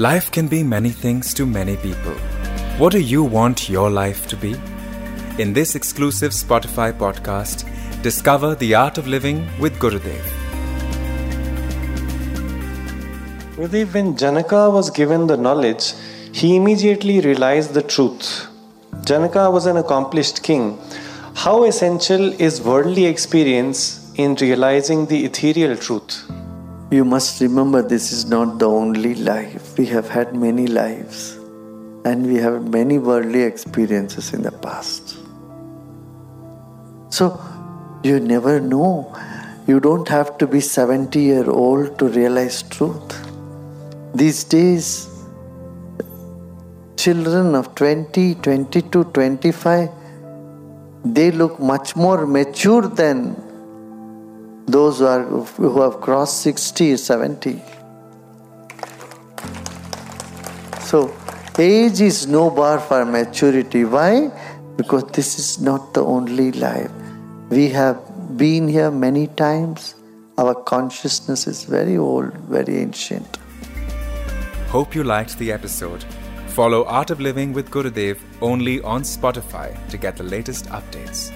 Life can be many things to many people. What do you want your life to be? In this exclusive Spotify podcast, discover the art of living with Gurudev. Gurudev, when Janaka was given the knowledge, he immediately realized the truth. Janaka was an accomplished king. How essential is worldly experience in realizing the ethereal truth? You must remember this is not the only life. We have had many lives and we have many worldly experiences in the past. So you never know. You don't have to be 70 year old to realize truth. These days, children of 20, 22, 25, they look much more mature than those who, are, who have crossed 60, 70. So, age is no bar for maturity. Why? Because this is not the only life. We have been here many times. Our consciousness is very old, very ancient. Hope you liked the episode. Follow Art of Living with Gurudev only on Spotify to get the latest updates.